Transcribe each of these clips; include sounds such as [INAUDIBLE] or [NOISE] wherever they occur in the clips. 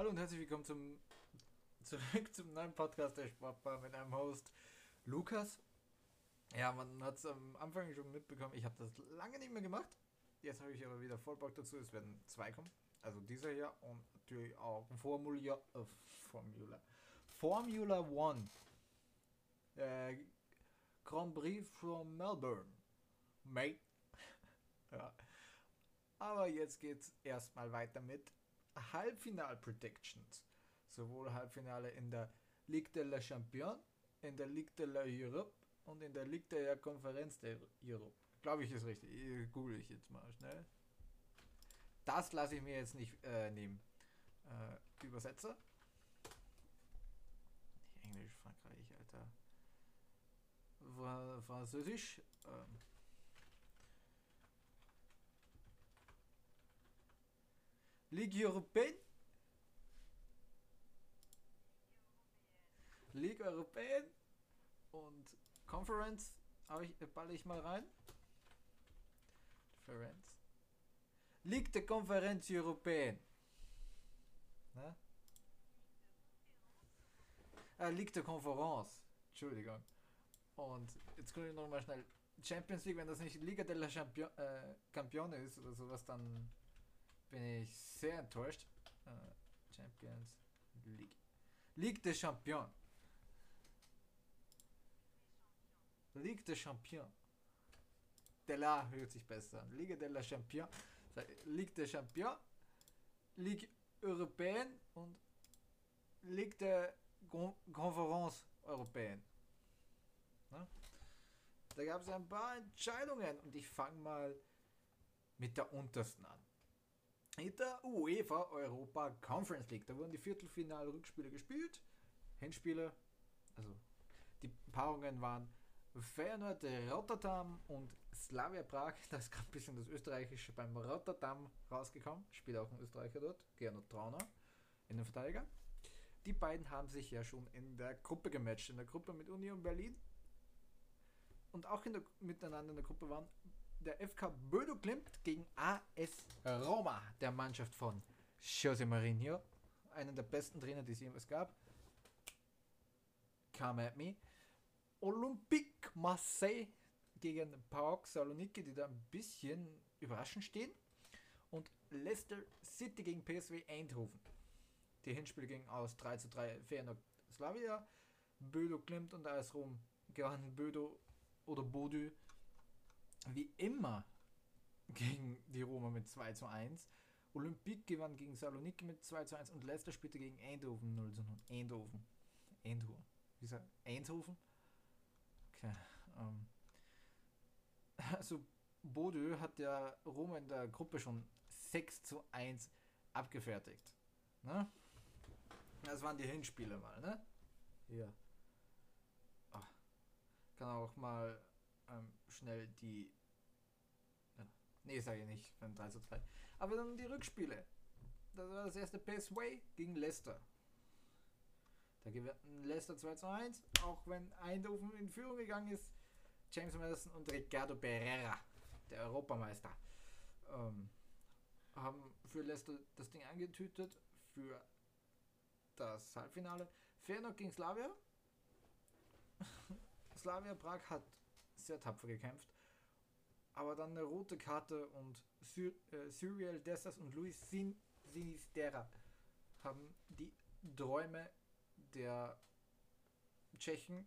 Hallo und herzlich willkommen zum zurück zum neuen Podcast der Sportbar mit einem Host Lukas. Ja, man hat es am Anfang schon mitbekommen, ich habe das lange nicht mehr gemacht. Jetzt habe ich aber wieder voll Bock dazu. Es werden zwei kommen. Also dieser hier und natürlich auch Formula, äh, Formula, Formula One. Äh, Grand Prix from Melbourne. Mate. [LAUGHS] ja. Aber jetzt geht's erstmal weiter mit Halbfinal Predictions. Sowohl Halbfinale in der Ligue de la Champion, in der Ligue de la Europe und in der Ligue de la Konferenz der Europe. Glaube ich ist richtig. Google ich jetzt mal schnell. Das lasse ich mir jetzt nicht äh, nehmen. Äh, Übersetzer. Englisch, Frankreich, Alter. Fra Französisch. Ähm. Ligue Européenne. Ligue Européenne und Conference ich, balle ich mal rein. Conference. Ligue de Conférence Européenne. Ne? Ah, Ligue de Konferenz. Entschuldigung. Und jetzt gucke ich nochmal schnell. Champions League, wenn das nicht Liga de la Champion, äh, Campione ist oder sowas, dann bin ich sehr enttäuscht. Äh, Champions League. Ligue des Champions. Ligue des Champions. De la hört sich besser an. Ligue de la Champions. Ligue des Champions. Ligue Européenne und Ligue der Konferenz Européenne. Na? Da gab es ein paar Entscheidungen und ich fange mal mit der untersten an. In der UEFA Europa Conference League, da wurden die Viertelfinal-Rückspiele gespielt. Hinspiele, also die Paarungen waren Feyenoord Rotterdam und Slavia Prag. Da ist gerade ein bisschen das Österreichische beim Rotterdam rausgekommen. Spielt auch ein Österreicher dort, Gernot Trauner, in den Verteidiger. Die beiden haben sich ja schon in der Gruppe gematcht, in der Gruppe mit Union Berlin. Und auch in der, miteinander in der Gruppe waren der FK Bödo Klimt gegen AS Roma, der Mannschaft von Jose Mourinho, einen der besten Trainer, die es jemals gab. Come at me. Olympique Marseille gegen PAOK Saloniki, die da ein bisschen überraschend stehen. Und Leicester City gegen PSW Eindhoven. Die Hinspiele gingen aus 3 zu 3 Feyenoord Slavia. Bödo Klimt und AS Rom gewannen Bödo oder Bodø wie immer gegen die Roma mit 2 zu 1. Olympique gewann gegen Saloniki mit 2 zu 1 und Leicester spielte gegen Eindhoven 0 zu 0. Eindhoven. Eindhoven. Wie sagt Eindhoven? Okay. Ähm. [LAUGHS] Also Bodø hat der Roma in der Gruppe schon 6 zu 1 abgefertigt. Ne? Das waren die Hinspiele mal, ne? Hier. Ach. Kann auch mal ähm, schnell die. Nee, sage ich nicht, beim 3 zu 2. Aber dann die Rückspiele. Das war das erste PSV gegen Leicester. Da gewinnt Leicester 2 zu 1, auch wenn Eindhoven in Führung gegangen ist. James Madison und Ricardo Pereira, der Europameister, ähm, haben für Leicester das Ding angetütet für das Halbfinale. Feyenoord gegen Slavia. [LAUGHS] Slavia Prag hat sehr tapfer gekämpft. Aber dann eine rote Karte und Sy äh, Cyriel Dessas und Luis Sin Sinistera haben die Träume der Tschechen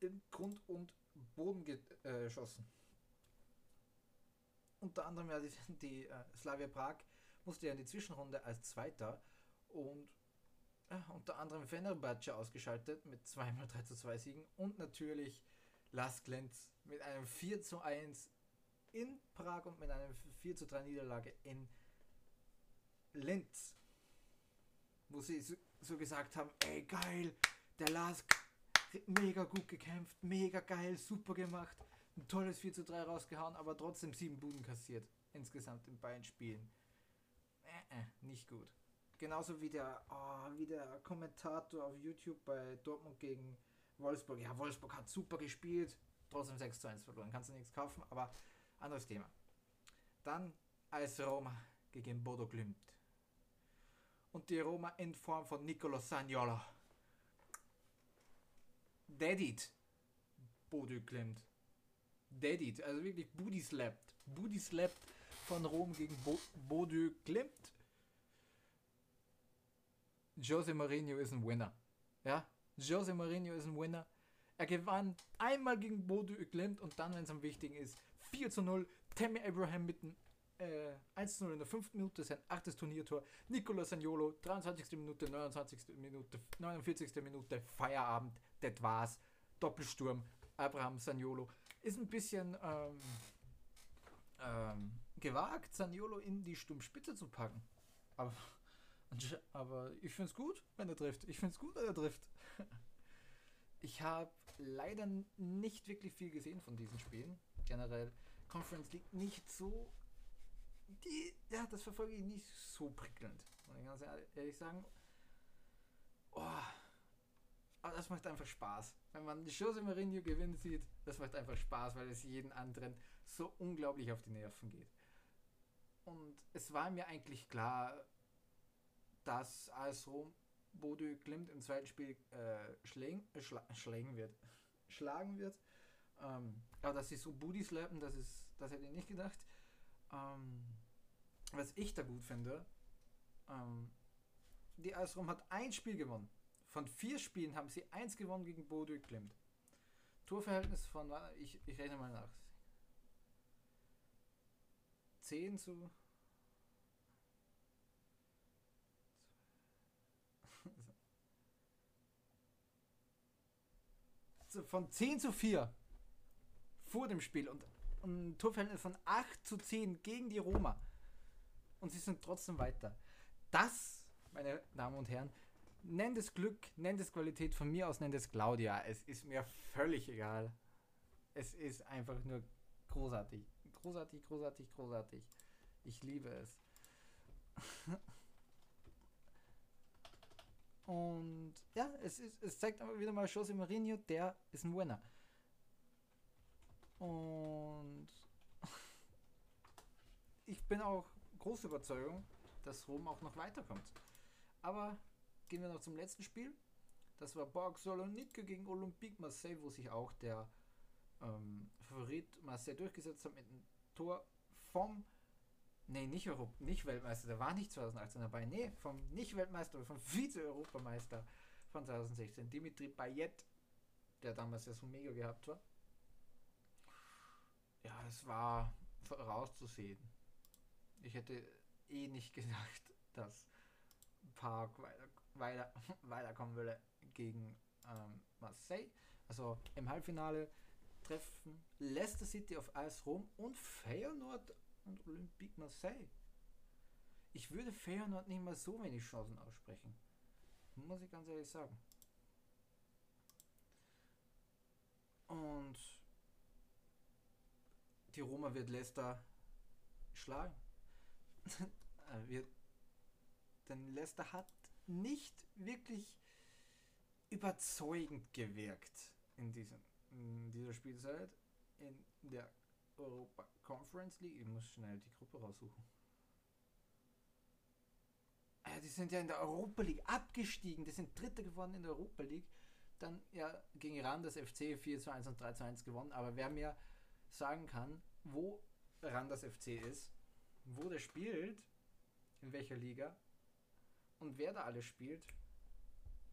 in Grund und Boden äh, geschossen. Unter anderem ja die, die äh, Slavia Prag musste ja in die Zwischenrunde als Zweiter und äh, unter anderem Fenerbahce ausgeschaltet mit 2 x 3 zu 2 Siegen und natürlich Las Glentz mit einem 4 zu 1 in Prag und mit einer 4 zu 3 Niederlage in Linz. Wo sie so, gesagt haben, ey geil, der Lars mega gut gekämpft, mega geil, super gemacht, ein tolles 4 zu 3 rausgehauen, aber trotzdem 7 Buden kassiert insgesamt in beiden Spielen. Äh, äh, nicht gut. Genauso wie der, oh, wie der Kommentator auf YouTube bei Dortmund gegen Wolfsburg, ja, Wolfsburg hat super gespielt, trotzdem 6 zu 1 verloren. Kannst du nichts kaufen, aber anderes Thema. Dann als Roma gegen Bodo Glimt. und die Roma in Form von Nicolo Sagnola. Deadit. Bodö klemmt. Deadit, also wirklich Booty slapped. Booty slapped von Rom gegen Bo Bodö klemmt. Jose Mourinho ist ein Winner. Ja, Jose Mourinho ist ein Winner. Er gewann einmal gegen Bodo Öklind und dann, wenn es am wichtigen ist, 4 zu 0. Tammy Abraham mit einem äh, 1 zu 0 in der 5. Minute, sein achtes Turniertor. Nicolas Sagnolo, 23. Minute, 29. Minute, 49. Minute, Feierabend, das war's. Doppelsturm, Abraham Sagnolo. Ist ein bisschen ähm, ähm, gewagt, Sagnolo in die Sturmspitze zu packen. Aber, aber ich finde es gut, wenn er trifft. Ich finde es gut, wenn er trifft. [LAUGHS] Ich habe leider nicht wirklich viel gesehen von diesen Spielen. Generell Conference League nicht so. Die, ja, das verfolge ich nicht so prickelnd. Muss ich ganz ehrlich sagen. Oh, aber das macht einfach Spaß. Wenn man Jose Mourinho gewinnen sieht, das macht einfach Spaß, weil es jeden anderen so unglaublich auf die Nerven geht. Und es war mir eigentlich klar, dass AS Rom Bodø Glimt im zweiten Spiel äh, schlägen, äh, schlägen wird. Schlagen wird. Ähm, aber dass sie so Booty slappen, das, ist, das hätte ich nicht gedacht. Ähm, was ich da gut finde, ähm, die Rom hat ein Spiel gewonnen. Von vier Spielen haben sie eins gewonnen gegen Bodø Glimt. Torverhältnis von, ich, ich rechne mal nach. 10 zu von 10 zu 4 vor dem Spiel und ein Torverhältnis von 8 zu 10 gegen die Roma. Und sie sind trotzdem weiter. Das, meine Damen und Herren, nennt es Glück, nennt es Qualität, von mir aus nennt es Claudia. Es ist mir völlig egal. Es ist einfach nur großartig. Großartig, großartig, großartig. Ich liebe es. [LAUGHS] Und ja, es, ist, es zeigt aber wieder mal Jose Mourinho, der ist ein Winner. Und [LAUGHS] ich bin auch große Überzeugung, dass Rom auch noch weiterkommt. Aber gehen wir noch zum letzten Spiel. Das war Borg Solonitke gegen Olympique Marseille, wo sich auch der ähm, Favorit Marseille durchgesetzt hat mit einem Tor vom Nee, nicht, Europa, nicht Weltmeister, der war nicht 2018 dabei. Nee, vom Nicht-Weltmeister, vom [LAUGHS] Vize-Europameister von 2016, Dimitri Payet, der damals ja so mega gehabt war. Ja, es war vorauszusehen. Ich hätte eh nicht [LAUGHS] gedacht, dass Park weiter, weiter, [LAUGHS] weiterkommen würde gegen ähm, Marseille. Also im Halbfinale treffen Leicester City auf AS Rom und Feyenoord und Olympique Marseille. Ich würde Feyenoord nicht mal so wenig Chancen aussprechen. Muss ich ganz ehrlich sagen. Und die Roma wird Leicester schlagen. [LAUGHS] Äh, denn Leicester hat nicht wirklich überzeugend gewirkt in, diesem, in dieser Spielzeit. In der Europa Conference League. Ich muss schnell die Gruppe raussuchen. Ah, die sind ja in der Europa League abgestiegen. Die sind Dritter geworden in der Europa League. Dann ja gegen Iran das FC 4 zu 1 und 3 zu 1 gewonnen. Aber wer mir sagen kann, wo Randers FC ist, wo der spielt, in welcher Liga und wer da alles spielt,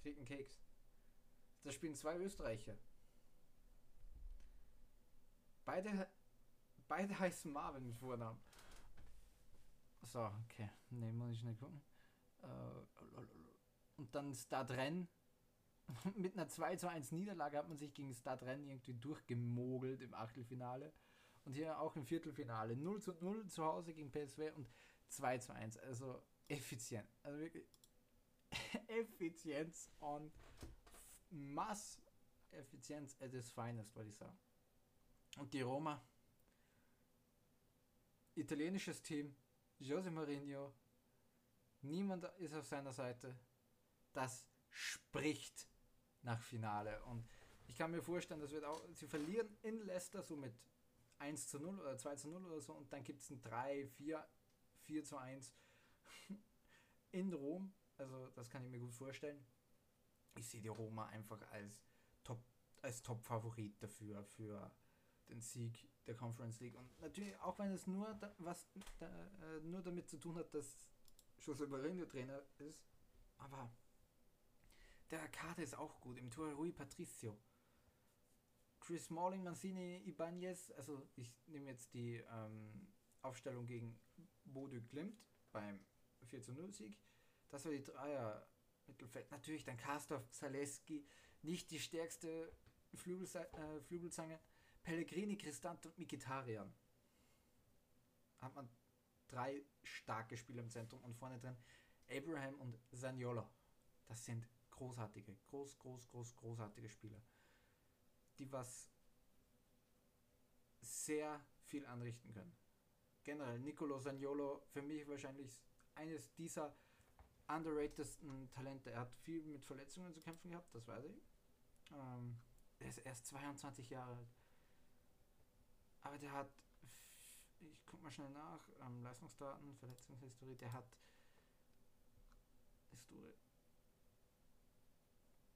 kriegt einen Keks. Da spielen zwei Österreicher. Beide Beide heißen Marvin mit Vornamen. So, okay. Ne, muss ich schnell gucken. Äh, und dann Stadren. [LAUGHS] mit einer 2 zu 1 Niederlage hat man sich gegen Stadren irgendwie durchgemogelt im Achtelfinale. Und hier auch im Viertelfinale. 0 zu 0 zu Hause gegen PSW und 2 zu 1. Also effizient. Also wirklich [LAUGHS] Effizienz on Mass Effizienz at its finest, würde ich sagen. Und die Roma italienisches Team, Jose Mourinho, niemand ist auf seiner Seite. Das spricht nach Finale. Und ich kann mir vorstellen, das wird auch, sie verlieren in Leicester so mit 1 zu 0 oder 2 zu 0 oder so und dann gibt es ein 3, 4, 4 zu 1 [LAUGHS] in Rom Also das kann ich mir gut vorstellen. Ich sehe die Roma einfach als Top als Top-Favorit dafür für den Sieg der Conference League. Und natürlich, auch wenn es nur da, was da, äh, nur damit zu tun hat, dass José Mourinho Trainer ist, aber der Karte ist auch gut. Im Tor Rui Patricio. Chris Smalling, Mancini, Ibanez. Also ich nehme jetzt die ähm, Aufstellung gegen Bodø Glimt beim 4 zu 0 Sieg. Das war die Dreier Mittelfeld. Natürlich dann Kastorf, Zaleski. Nicht die stärkste Flügel, äh, Flügelzange. Pellegrini, Cristante und Mikitarian. Hat man drei starke Spieler im Zentrum und vorne drin Abraham und Zaniolo. Das sind großartige, groß, groß, groß, großartige Spieler, die was sehr viel anrichten können. Generell Nicolo Zaniolo für mich wahrscheinlich eines dieser underratedsten Talente. Er hat viel mit Verletzungen zu kämpfen gehabt, das weiß ich. Ähm, er ist erst 22 Jahre alt. Aber der hat, ich guck mal schnell nach, ähm, Leistungsdaten, Verletzungshistorie, der hat Historie.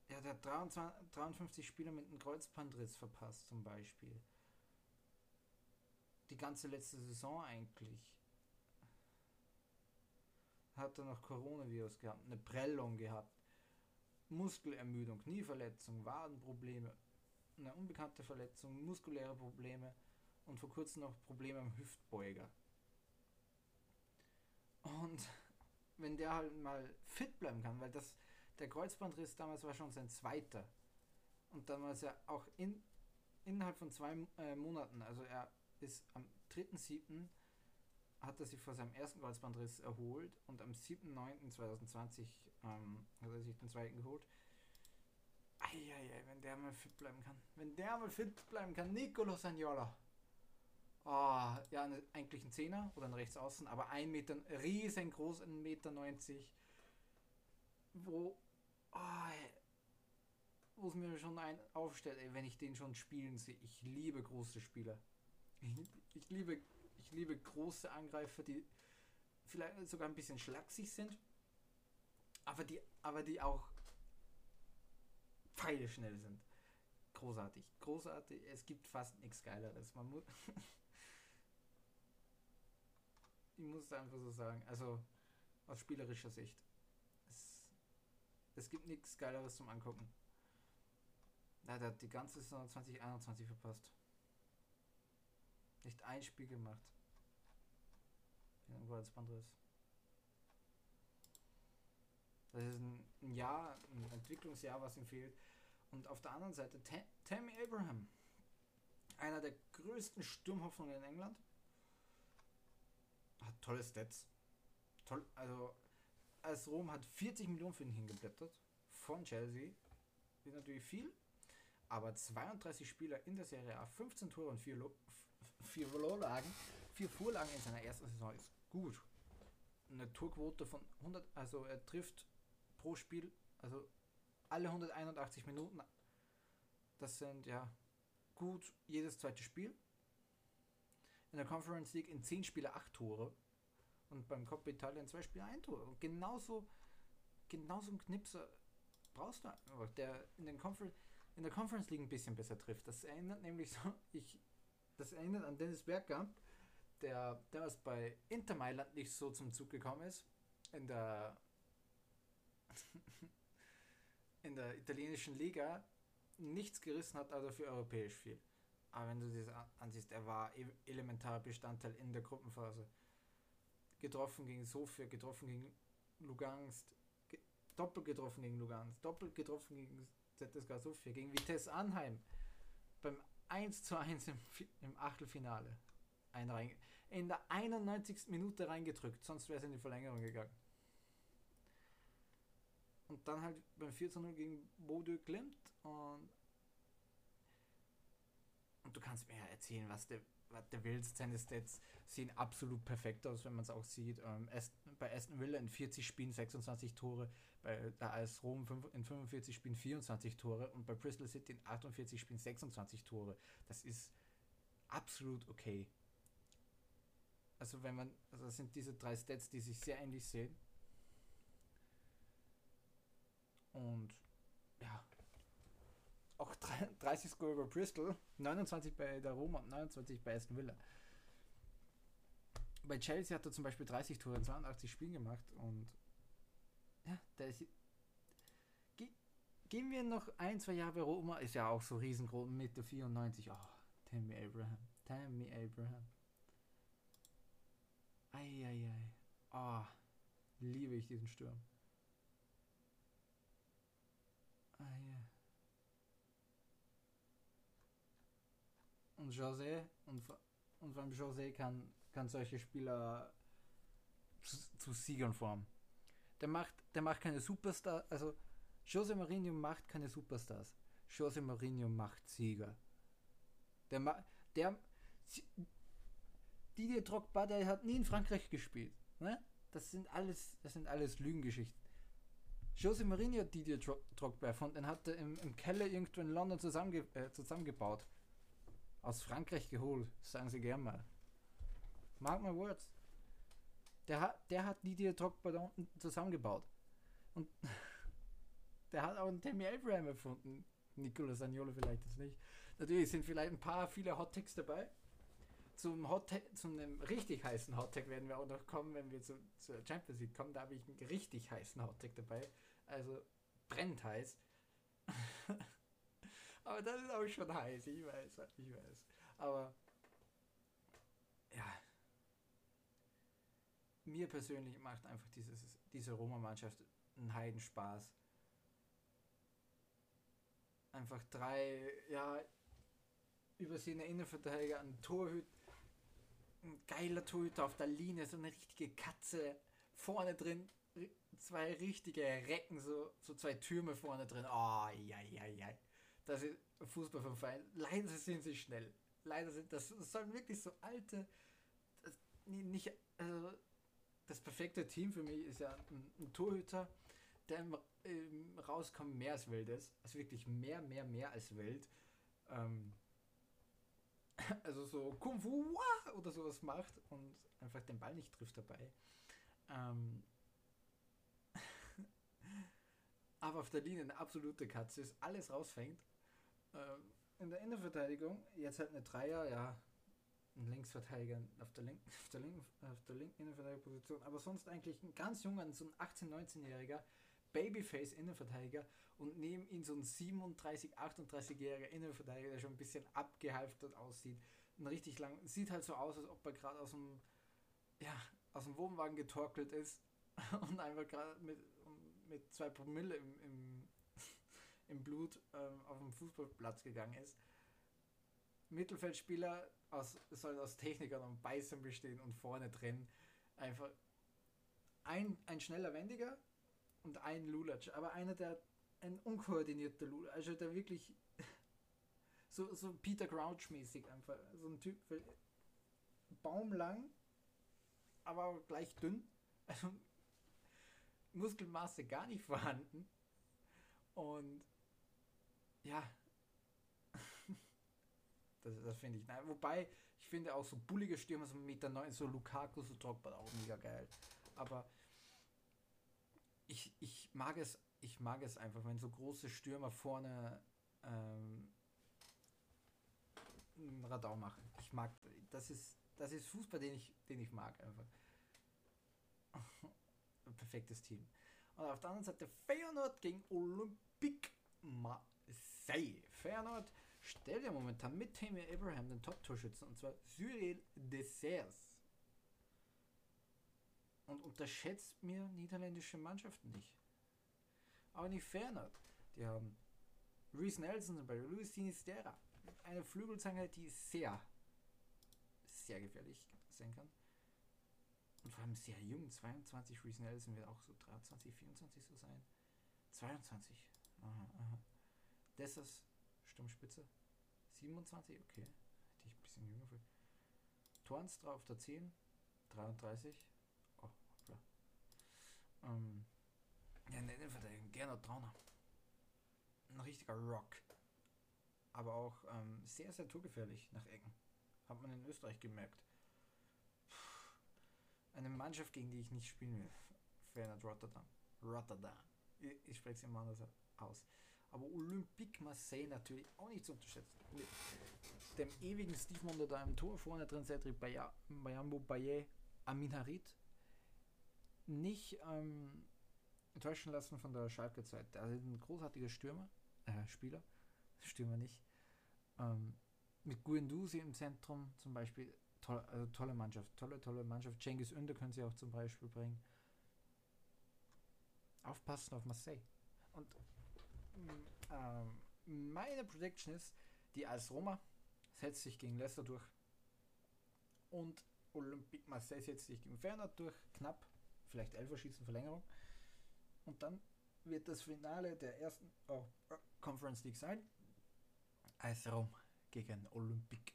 Ja, der hat 23, 53 Spieler mit einem Kreuzbandriss verpasst, zum Beispiel. Die ganze letzte Saison eigentlich. Hat er noch Coronavirus gehabt, eine Prellung gehabt, Muskelermüdung, Knieverletzung, Wadenprobleme, eine unbekannte Verletzung, muskuläre Probleme und vor kurzem noch Probleme am Hüftbeuger. Und wenn der halt mal fit bleiben kann, weil das der Kreuzbandriss damals war schon sein zweiter. Und damals ja auch in, innerhalb von zwei äh, Monaten, also er ist am 3.7. hat er sich vor seinem ersten Kreuzbandriss erholt und am 7.9.2020 ähm, hat er sich den zweiten geholt. Eieiei, wenn der mal fit bleiben kann. Wenn der mal fit bleiben kann, Nicolo Sagnola. Oh, ja, eine, eigentlich ein Zehner oder ein Rechtsaußen, aber ein Meter, riesengroß, ein Meter 90. Wo, oh, es mir schon ein aufstellt, wenn ich den schon spielen sehe. Ich liebe große Spieler. Ich, ich, liebe, ich liebe große Angreifer, die vielleicht sogar ein bisschen schlaksig sind, aber die, aber die auch pfeilschnell sind. Großartig, großartig. Es gibt fast nichts Geileres. Man muss [LAUGHS] ich muss es einfach so sagen. Also aus spielerischer Sicht. Es, es gibt nichts Geileres zum Angucken. Ja, der hat die ganze Saison 2021 verpasst. Nicht ein Spiel gemacht. Irgendwo als Bandriss. Das ist ein, ein Jahr, ein Entwicklungsjahr, was ihm fehlt. Und auf der anderen Seite Tammy Abraham. Einer der größten Sturmhoffnungen in England hat tolle Stats. Toll, also als Rom hat 40 Millionen für ihn hingeblättert von Chelsea. Ist natürlich viel, aber 32 Spieler in der Serie A, 15 Tore und 4, Lo 4 Vorlagen, 4 Vorlagen in seiner ersten Saison ist gut. Eine Torquote von 100, also er trifft pro Spiel, also alle 181 Minuten. Das sind ja gut jedes zweite Spiel in der Conference League in 10 Spiele 8 Tore und beim Coppa Italia in 2 Spiele 1 Tor. Und genauso, genauso ein Knipser brauchst du der in, den in der Conference League ein bisschen besser trifft. Das erinnert nämlich so, ich, das erinnert an Dennis Bergkamp, der damals bei Inter Mailand nicht so zum Zug gekommen ist, in der [LAUGHS] in der italienischen Liga nichts gerissen hat, also für europäisch viel. Aber wenn du das ansiehst, er war e-, elementarer Bestandteil in der Gruppenphase. Getroffen gegen Sofia, getroffen gegen Lugansk, ge doppelt getroffen gegen Lugansk, doppelt getroffen gegen ZSK Sofia, gegen Vitesse Anheim. Beim 1 zu 1 im, im Achtelfinale. Ein rein, in der 91. Minute reingedrückt, sonst wäre es in die Verlängerung gegangen. Und dann halt beim 4 zu 0 gegen Bodø Glimt und und du kannst mir ja erzählen, was der, was du willst. Seine Stats sehen absolut perfekt aus, wenn man es auch sieht. Ähm, bei Aston Villa in 40 Spielen 26 Tore, bei der AS Rom in 45 Spielen 24 Tore und bei Bristol City in 48 Spielen 26 Tore. Das ist absolut okay. Also wenn man, also das sind diese drei Stats, die sich sehr ähnlich sehen. Und ja, 30 [LAUGHS] Score bei Bristol, 29 bei der Roma und 29 bei Aston Villa. Bei Chelsea hat er zum Beispiel 30 Tore in 82 Spielen gemacht und ja, der ist. Ge gehen wir noch ein, zwei Jahre Roma, ist ja auch so riesengroß, Mitte 94. Oh, Tammy Abraham. Tammy Abraham. Eieiei. Oh, liebe ich diesen Sturm. Ah, Und José, und, und allem José kann, kann solche Spieler zu, zu Siegern formen. Der macht, der macht keine Superstar, also José Mourinho macht keine Superstars. José Mourinho macht Sieger. Der, der, Didier Drogba, der hat nie in Frankreich gespielt. Ne? Das sind alles, das sind alles Lügengeschichten. José Mourinho hat Didier Drogba erfunden, den hat er im, im Keller irgendwo in London zusammenge, äh, zusammengebaut. Aus Frankreich geholt, sagen sie gern mal. Mark my words. Der hat, der hat Didier Drogba da unten zusammengebaut. Und [LAUGHS] der hat auch einen Tammy Abraham erfunden. Nicolas Agnolo vielleicht jetzt nicht. Natürlich sind vielleicht ein paar viele Hottext dabei zum Hot zu einem richtig heißen Hottag werden wir auch noch kommen, wenn wir zu, zur Champions League kommen. Da habe ich einen richtig heißen Hottag dabei. Also brennt heiß. [LAUGHS] Aber das ist auch schon heiß, ich weiß, ich weiß. Aber ja, mir persönlich macht einfach dieses, diese Roma-Mannschaft einen Heidenspaß. Einfach drei, ja, übersehene Innenverteidiger, ein Torhüter, ein geiler Torhüter auf der Linie, so eine richtige Katze. Vorne drin zwei richtige Recken, so, so zwei Türme vorne drin. Oh, ja, ja, ja. Das ist Fußball vom Verein. Leider sind sie schnell. Leider sind das, sollen wirklich so alte. Das, nicht, also das perfekte Team für mich ist ja ein, ein Torhüter, der im, im Rauskommen mehr als Welt ist. Also wirklich mehr, mehr, mehr als Welt. Ähm, [LAUGHS] also so Kung Fu oder sowas macht und einfach den Ball nicht trifft dabei. Ähm [LAUGHS] aber auf der Linie eine absolute Katze ist, alles rausfängt. Ähm in der Innenverteidigung, jetzt halt eine Dreier, ja, ein Linksverteidiger auf der linken, auf der linken, auf der linken Innenverteidigerposition, aber sonst eigentlich ein ganz junger, so ein 18-, 19-Jähriger, Babyface Innenverteidiger und neben ihm so ein 37, 38-jähriger Innenverteidiger, der schon ein bisschen abgehalftert aussieht. Und richtig lang, sieht halt so aus, als ob er gerade aus dem, ja, aus dem Wohnwagen getorkelt ist [LAUGHS] und einfach gerade mit, mit zwei Promille im, im, im Blut ähm, auf dem Fußballplatz gegangen ist. Mittelfeldspieler aus, soll aus Technikern und Beißern bestehen und vorne drin einfach ein, ein schneller Wendiger, und ein Lulatsch, aber einer, der ein unkoordinierter Lulatsch, also der wirklich [LAUGHS] so, so Peter Crouch-mäßig einfach, so ein Typ, baumlang, aber gleich dünn, also Muskelmasse gar nicht vorhanden. Und ja, [LAUGHS] das, das finde ich, nein, wobei ich finde auch so bullige Stürmer, so Meter 9, so Lukaku, so Drogba auch mega geil, aber ich, ich mag es, ich mag es einfach, wenn so große Stürmer vorne ähm, ein Radau machen. Ich mag, das ist, das ist Fußball, den ich, den ich mag einfach. Ein [LAUGHS] perfektes Team. Und auf der anderen Seite Feyenoord gegen Olympique Marseille. Feyenoord stellt ja momentan mit Tammy Abraham den Top-Torschützen und zwar Cyril Desserts und unterschätzt mir niederländische Mannschaften nicht. Auch nicht Fernert. Die haben Reese Nelson zum Beispiel, Luis Sinistera. Eine Flügelzange, die sehr, sehr gefährlich sein kann. Und vor allem sehr jung, 22. Reese Nelson wird auch so 23, 24 so sein. 22. Aha, aha. Dessers Sturmspitze. 27, okay. Hätte ich ein bisschen jünger für. Tornstra auf der 10. 33. Ähm, ja, in der Innenverteidigung, Gernot Trauner. Ein richtiger Rock. Aber auch ähm, sehr, sehr torgefährlich nach Ecken. Hat man in Österreich gemerkt. Eine Mannschaft, gegen die ich nicht spielen will. Feyenoord Rotterdam. Rotterdam. Ich, ich spreche es immer anders aus. Aber Olympique Marseille natürlich auch nicht zu unterschätzen. Mit dem ewigen Steve Mondo da im Tor vorne drin, Cedric Bayambo Baye, Amin Harit. Nicht ähm, enttäuschen lassen von der Schalke-Zeit. Also ein großartiger Stürmer, äh, Spieler, [LAUGHS] Stürmer nicht. Ähm, mit Guendouzi im Zentrum zum Beispiel, toll, also tolle Mannschaft, tolle, tolle Mannschaft. Cengiz Ünder können sie auch zum Beispiel bringen. Aufpassen auf Marseille. Und ähm, meine Prediction ist, die AS Roma setzt sich gegen Leicester durch und Olympique Marseille setzt sich gegen Feyenoord durch, knapp, vielleicht Elferschießen Verlängerung. Und dann wird das Finale der ersten oh, Conference League sein. AS Rom gegen Olympique.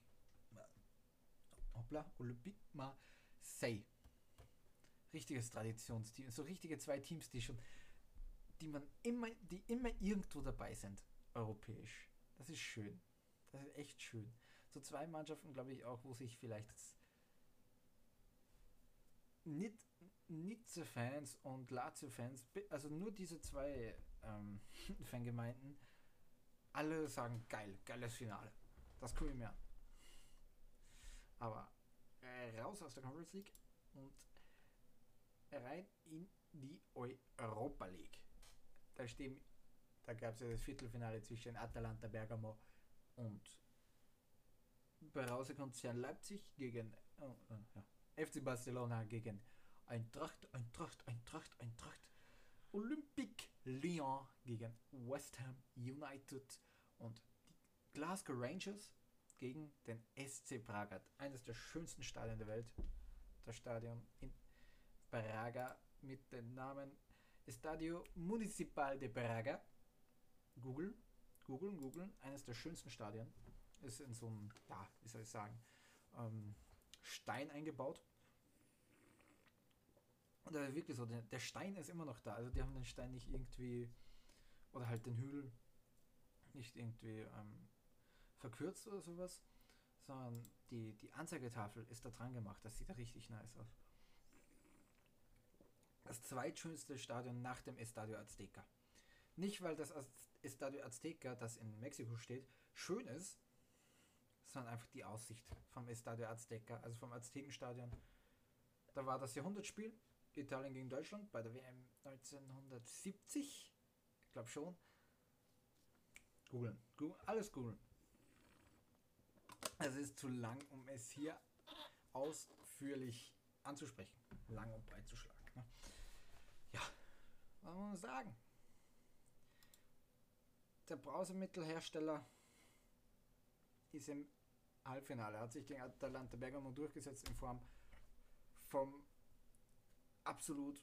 Hoppla, Olympique Marseille. Richtiges Traditionsteam. So richtige zwei Teams, die schon, die man immer, die immer irgendwo dabei sind, europäisch. Das ist schön. Das ist echt schön. So zwei Mannschaften, glaube ich, auch, wo sich vielleicht nicht Nizza-Fans und Lazio-Fans, also nur diese zwei ähm, [LAUGHS] Fangemeinden, alle sagen geil, geiles Finale. Das gucke ich mir an. Aber äh, raus aus der Conference League und rein in die Europa League. Da stehen, da gab es ja das Viertelfinale zwischen Atalanta Bergamo und Brausekonzern Leipzig gegen oh, ja, FC Barcelona gegen Eintracht, Eintracht, Eintracht, Eintracht. Olympique Lyon gegen West Ham United und die Glasgow Rangers gegen den SC Praga. Eines der schönsten Stadien der Welt. Das Stadion in Braga mit dem Namen Estadio Municipal de Braga. Google, googeln, googeln. Eines der schönsten Stadien. Ist in so einem, ja, wie soll ich sagen, ähm, Stein eingebaut. Und da wirklich so, der, Stein ist immer noch da. Also die haben den Stein nicht irgendwie, oder halt den Hügel nicht irgendwie ähm, verkürzt oder sowas, sondern die, die Anzeigetafel ist da dran gemacht. Das sieht richtig nice aus. Das zweitschönste Stadion nach dem Estadio Azteca. Nicht, weil das Estadio Azteca, das in Mexiko steht, schön ist, sondern einfach die Aussicht vom Estadio Azteca, also vom Aztekenstadion. Da war das Jahrhundertspiel Italien gegen Deutschland bei der WM 1970. Ich glaube schon. Googeln. Google, alles googeln. Es ist zu lang, um es hier ausführlich anzusprechen. Lang und breit zu schlagen. Ne? Ja, was muss man sagen? Der Brausemittelhersteller ist im Halbfinale, hat sich gegen Atalanta Bergamo durchgesetzt in Form vom absolut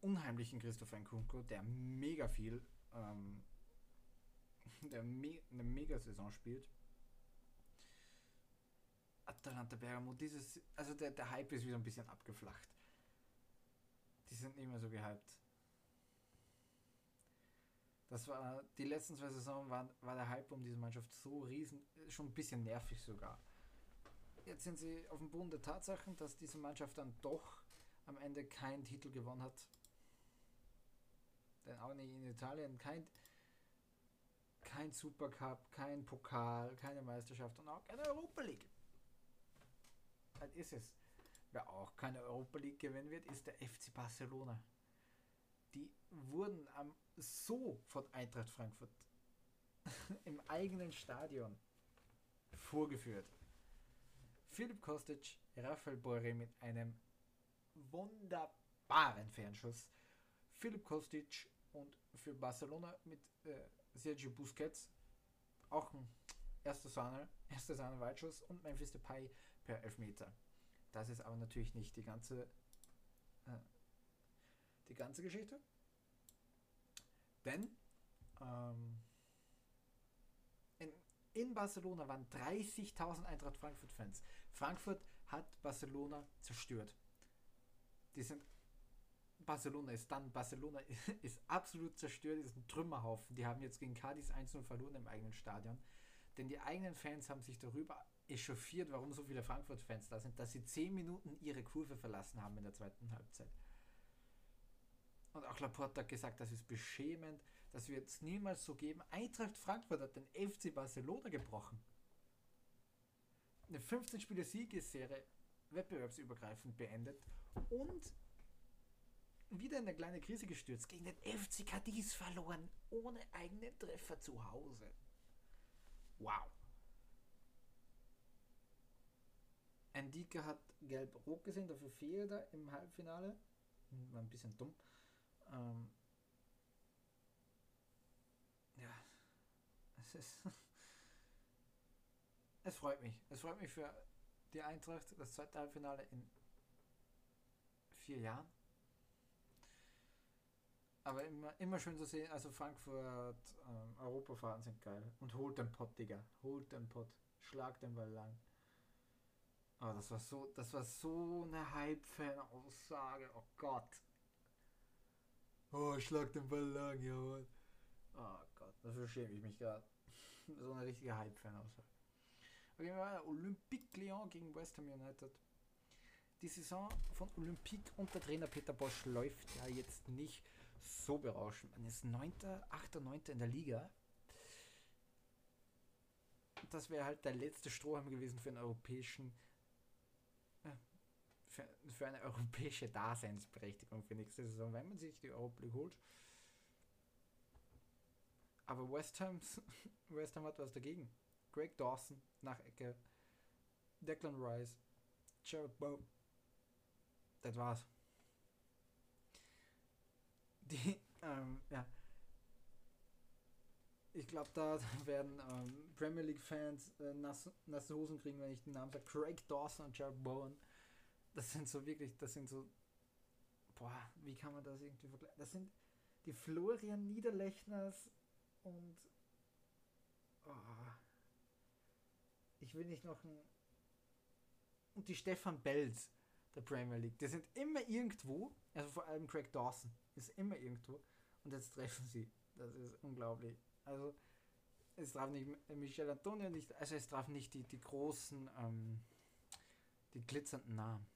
unheimlichen Christopher Nkunku, der mega viel, ähm, [LAUGHS] der me eine Mega-Saison spielt. Atalanta Bergamo, dieses, also der, der Hype ist wieder ein bisschen abgeflacht. Die sind nicht mehr so gehypt. Das war, die letzten zwei Saisonen waren, war der Hype um diese Mannschaft so riesen, schon ein bisschen nervig sogar. Jetzt sind sie auf dem Boden der Tatsachen, dass diese Mannschaft dann doch am Ende keinen Titel gewonnen hat. Denn auch nicht in Italien kein, kein Supercup, kein Pokal, keine Meisterschaft und auch keine Europa League. Das ist es. Wer auch keine Europa League gewinnen wird, ist der FC Barcelona. Die wurden am so von Eintracht Frankfurt [LAUGHS] im eigenen Stadion vorgeführt. Philipp Kostic, Rafael Borre mit einem wunderbaren Fernschuss. Philipp Kostic und für Barcelona mit äh, Sergio Busquets auch ein erster Sahne, erster Sahne Weitschuss und Memphis Depay per Elfmeter. Das ist aber natürlich nicht die ganze äh, die ganze Geschichte. Denn ähm, in, in Barcelona waren 30.000 Eintracht Frankfurt-Fans. Frankfurt hat Barcelona zerstört die sind Barcelona ist dann, Barcelona [LAUGHS] ist absolut zerstört, ist ein Trümmerhaufen. Die haben jetzt gegen Cadiz 1-0 verloren im eigenen Stadion. Denn die eigenen Fans haben sich darüber echauffiert, warum so viele Frankfurt-Fans da sind, dass sie 10 Minuten ihre Kurve verlassen haben in der zweiten Halbzeit. Und auch Laporte hat gesagt, das ist beschämend, das wird es niemals so geben. Eintracht Frankfurt hat den FC Barcelona gebrochen. Eine 15-Spiele-Siegesserie wettbewerbsübergreifend beendet und wieder in eine kleine Krise gestürzt, gegen den FC Cadiz verloren, ohne eigenen Treffer zu Hause. Wow. Endika hat gelb-rot gesehen, dafür fehlt er im Halbfinale. War ein bisschen dumm. Ähm ja, es ist. [LAUGHS] es freut mich. Es freut mich für die Eintracht, das zweite Halbfinale in vier Jahren. Aber immer, immer schön zu sehen, also Frankfurt, ähm, Europafahrten sind geil. Und holt den Pott, Digga. Holt den Pott. Schlag den Ball lang. Aber das war so, das war so eine Hype-Fan-Aussage. Oh Gott. Oh, schlag den Ball lang, jawohl. Oh Gott, dafür schäme ich mich gerade. [LAUGHS] so eine richtige Hype-Fan-Aussage. Okay, Olympique Lyon gegen West Ham United. Die Saison von Olympique unter Trainer Peter Bosch läuft ja jetzt nicht so berauschend. Man ist 9., 8., 9. in der Liga. Das wäre halt der letzte Strohhalm gewesen für einen europäischen für, für, eine [LAUGHS] europäische Daseinsberechtigung für nächste Saison, wenn man sich die Europa League holt. Aber West, Ham's, [LAUGHS] West Ham hat was dagegen. Greg Dawson nach Ecke, Declan Rice, Jared Bowe. Das war's die, [LAUGHS] ähm, ja. Ich glaube, da werden ähm, Premier League-Fans äh, nasse, nasse Hosen kriegen, wenn ich den Namen sage. Craig Dawson und Jared Bowen. Das sind so wirklich, das sind so. Boah, wie kann man das irgendwie vergleichen? Das sind die Florian Niederlechners und. Oh, ich will nicht noch ein. Und die Stefan Bells der Premier League. Die sind immer irgendwo, also vor allem Craig Dawson ist immer irgendwo und jetzt treffen sie. Das ist unglaublich. Also es traf nicht Michel Antonio nicht, also es traf nicht die, die großen, ähm, die glitzernden Namen.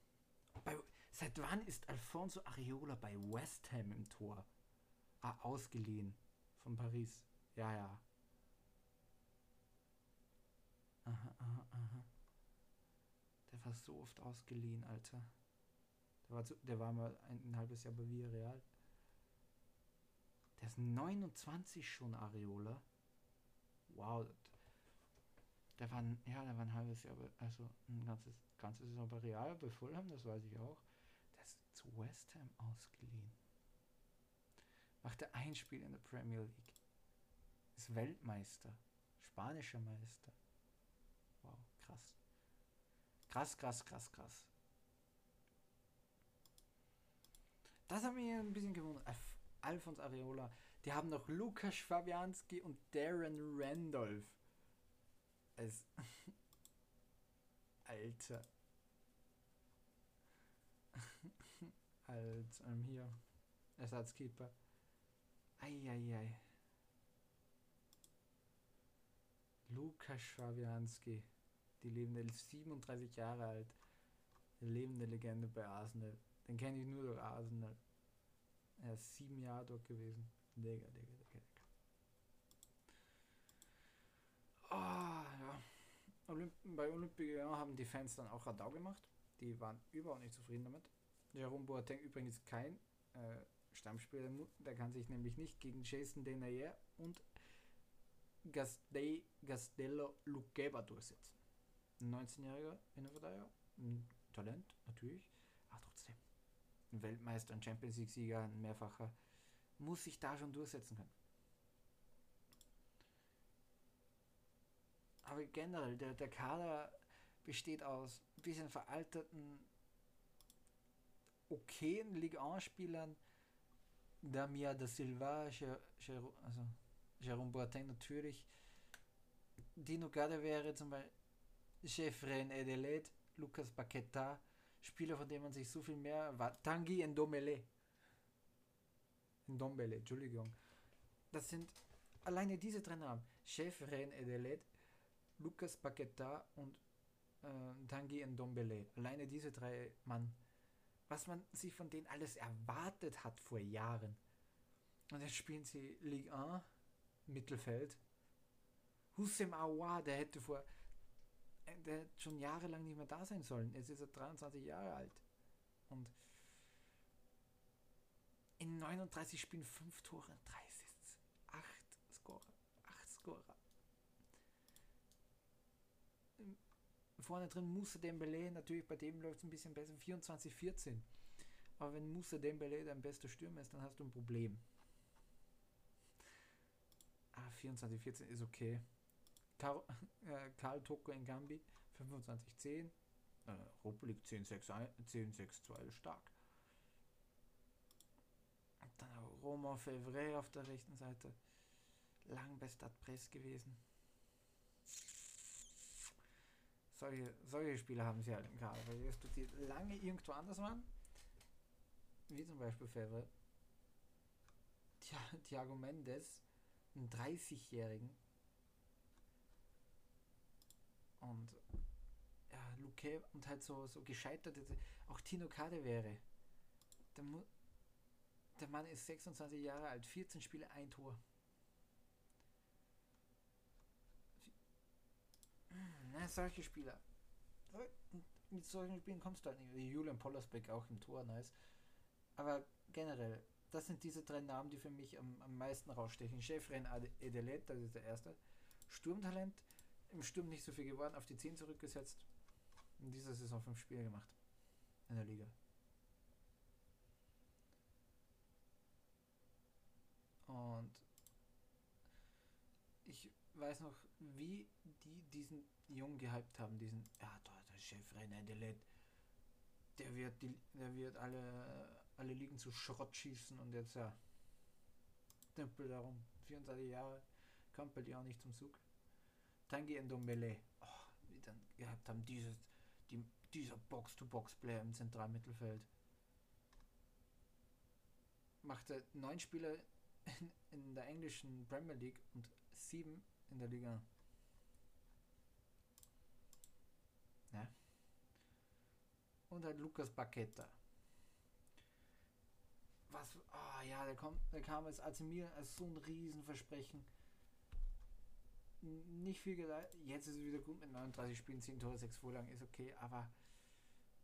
Bei, seit wann ist Alfonso Areola bei West Ham im Tor? Ah, ausgeliehen von Paris. Ja, ja. Aha, aha, aha. Der war so oft ausgeliehen, Alter. Der war, zu, der war mal ein, ein halbes Jahr bei Villarreal. Der ist 29 schon, Areola. Wow. Der war, ja, der war ein halbes Jahr, also ein ganzes, ganzes Jahr bei Real, bei Fulham, das weiß ich auch. Der ist zu West Ham ausgeliehen. Machte ein Spiel in der Premier League. Ist Weltmeister. Spanischer Meister. Wow, krass. Krass, krass, krass, krass. Das hat mich ein bisschen gewundert. Alphonse Areola. Die haben noch Lukas Fabianski und Darren Randolph. Es. [LAUGHS] Alter. [LAUGHS] Als ähm, hier. Ersatzkeeper. Eieiei. Lukas Fabianski. Die lebende 37 Jahre alt. Lebende Legende bei Arsenal. Den kenne ich nur durch Arsenal. Er ist sieben Jahre dort gewesen. Digga, Digga, Digga, Digga. Ah, ja. Olymp bei Olympia haben die Fans dann auch Radau gemacht. Die waren überhaupt nicht zufrieden damit. Jerome Boateng übrigens kein äh, Stammspieler. Der kann sich nämlich nicht gegen Jason Denayer und Gasday, Gastello Luqueba durchsetzen. Ein 19-jähriger Innenverteidiger. Talent, natürlich. ein Weltmeister, ein Champions League-Sieger, ein mehrfacher, muss sich da schon durchsetzen können. Aber generell, der, der Kader besteht aus ein bisschen veralterten, okayen Ligue 1-Spielern, Damia da Silva, Ger, Ger, also Jerome Boateng natürlich, Dino wäre zum Beispiel Jeffrey Edelet, Lucas Paqueta, Spieler, von denen man sich so viel mehr war. Tanguy Ndombele. Ndombele, Entschuldigung. Das sind alleine diese drei Namen. Chef Ren Edelet, Lucas Paqueta und äh, Tanguy Ndombele. Alleine diese drei Mann was man sich von denen alles erwartet hat vor Jahren. Und jetzt spielen sie Ligue 1, Mittelfeld. Hussein Aouar, der hätte vor, äh, der hätte schon jahrelang nicht mehr da sein sollen. Jetzt ist er 23 Jahre alt. Und in 39 Spielen 5 Tore und 3 Assists. 8 Scorer. 8 Scorer. Vorne drin Musa Dembele, natürlich bei dem läuft es ein bisschen besser, 24-14. Aber wenn Musa Dembele dein bester Stürmer ist, dann hast du ein Problem. Ah, 24-14 ist okay. Karl, [LAUGHS] äh, Karl Toko in Gambi, 25-10. Äh, League 10-6-2 ist stark. Dann Romain Fevre auf der rechten Seite. Lang bei Stadtpress gewesen. Solche, solche Spieler haben sie halt im Kader, weil die lange irgendwo anders waren. Wie zum Beispiel Fevre. Thiago Mendes, einen 30-Jährigen. Und ja, Luque und halt so, so gescheiterte, auch Tino Kade wäre. Der, der Mann ist 26 Jahre alt, 14 Spiele, ein Tor. Na, solche Spieler. Mit solchen Spielen kommst du halt nicht. Julian Pollersbeck auch im Tor, nice. Aber generell, das sind diese drei Namen, die für mich am, am meisten rausstechen. Chefren Edelet, das ist der erste. Sturmtalent, im Sturm nicht so viel geworden, auf die 10 zurückgesetzt. In dieser Saison fünf Spiele gemacht. In der Liga. Und weiß noch, wie die diesen Jungen gehypt haben, diesen, ja, da, der Chef René Delet, der wird, die, der wird alle, alle Ligen zu Schrott schießen und jetzt, ja, Tempel darum, 24 Jahre, kommt bei dir auch nicht zum Zug. Tangi Ndombele, oh, die dann gehabt haben, dieses, die, dieser Box-to-Box-Player im Zentralmittelfeld. Machte neun Spiele in, in der englischen Premier League und sieben in der Liga. Ja. Und halt Lukas Bacchetta. Was, oh ja, der, kommt, der kam als Milan als so ein Riesenversprechen. Nicht viel geleistet. Jetzt ist es wieder gut mit 39 Spielen, 10 Tore, 6 Vorlagen, ist okay, aber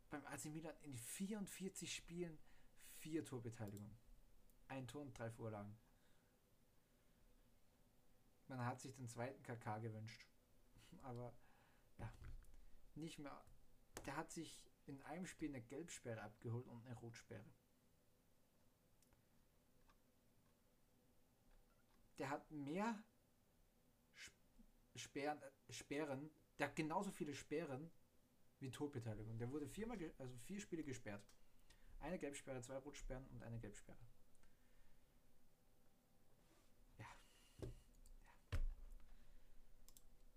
beim AC Milan in 44 Spielen 4 Torbeteiligung. Ein Tor und 3 Vorlagen. Man hat sich den zweiten KK gewünscht. Aber ja, nicht mehr. Der hat sich in einem Spiel eine Gelbsperre abgeholt und eine Rotsperre. Der hat mehr Sperren, äh, Sperren, der hat genauso viele Sperren wie Torbeteiligung. Der wurde viermal, also vier Spiele gesperrt. Eine Gelbsperre, zwei Rotsperren und eine Gelbsperre.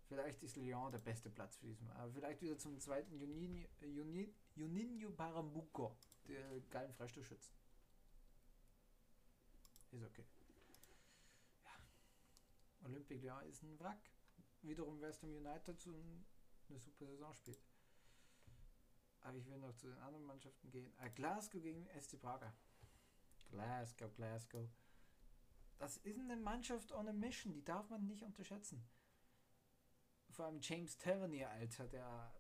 Vielleicht ist Lyon der beste Platz für diesen. Aber vielleicht wieder zum zweiten Juninho, Parambuco, der geilen Freistoßschützen. Ist okay. Ja. Olympique Lyon ist ein Wrack. Wiederum West Ham United so eine super Saison spielt. Aber ich will noch zu den anderen Mannschaften gehen. Ah, Glasgow gegen SC Praga. Glasgow, Glasgow. Das ist eine Mannschaft on a mission, die darf man nicht unterschätzen vor allem James Tavernier, Alter, der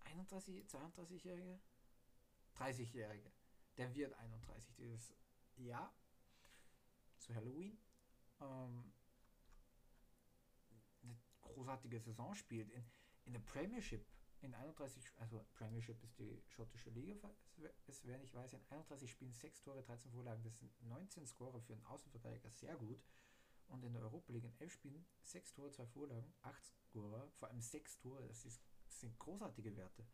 31, 32-Jährige? 30-Jährige. Der wird 31 dieses Jahr. Zu Halloween. Ähm, eine großartige Saison spielt. In, in der Premiership, in 31, also Premiership ist die schottische Liga, es wer nicht weiß, in 31 Spielen 6 Tore, 13 Vorlagen, das sind 19 Scorer für einen Außenverteidiger, sehr gut. Und in der Europa League in 11 Spielen 6 Tore, 2 Vorlagen, 8 Scorer, vor allem 6 Tore, das, ist, das sind großartige Werte.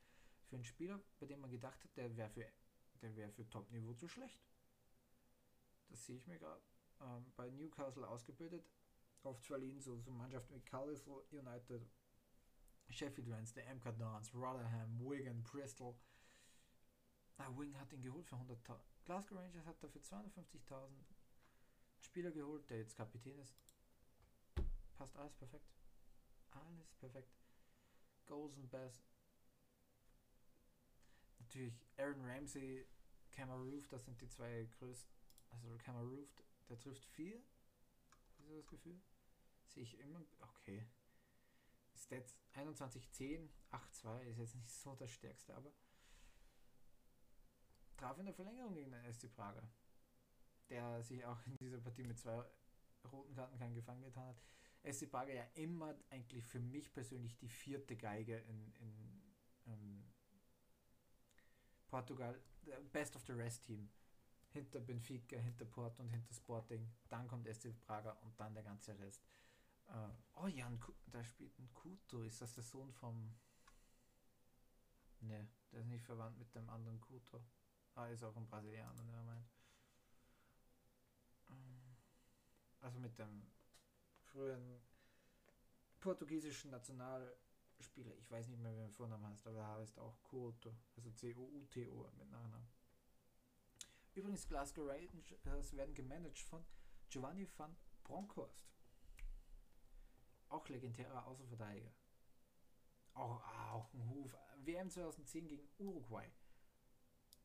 Für einen Spieler, bei dem man gedacht hat, der wäre für, wär für Top-Niveau zu schlecht. Das sehe ich mir gerade ähm, bei Newcastle ausgebildet. Oft verliehen so, so Mannschaften wie Carlisle United, Sheffield Wednesday, MK Dons, Rotherham, Wigan, Bristol. Ah, Wigan hat ihn geholt für 100.000. Glasgow Rangers hat dafür 250.000 Spieler geholt, der jetzt Kapitän ist. Passt alles perfekt. Alles perfekt. Goals Bass. Natürlich Aaron Ramsey, Camaroof, das sind die zwei größten. Also Camaroof, der trifft viel. Ist das Gefühl? Sehe ich immer. Okay. Stats 21, 10, 8, 2 ist jetzt nicht so das stärkste, aber traf in der Verlängerung gegen den SC Prager, der sich auch in dieser Partie mit zwei roten Karten keinen Gefallen getan hat. SC Prager ja immer eigentlich für mich persönlich die vierte Geige in, in ähm, Portugal, Best of the Rest Team. Hinter Benfica, hinter Porto und hinter Sporting. Dann kommt SC Prager und dann der ganze Rest. Uh, oh ja, da spielt ein Kuto. Ist das der Sohn vom. Ne, der ist nicht verwandt mit dem anderen Kuto. Ah, ist auch ein Brasilianer, der meint. Also mit dem früheren portugiesischen Nationalspieler. Ich weiß nicht mehr, wie er Vornamen heißt, aber er heißt auch Couto. Also C-O-U-T-O mit Nachnamen. Übrigens, Glasgow Rangers werden gemanagt von Giovanni van Bronckhorst auch legendärer Außenverteidiger. Auch, auch ein Huf. WM 2010 gegen Uruguay.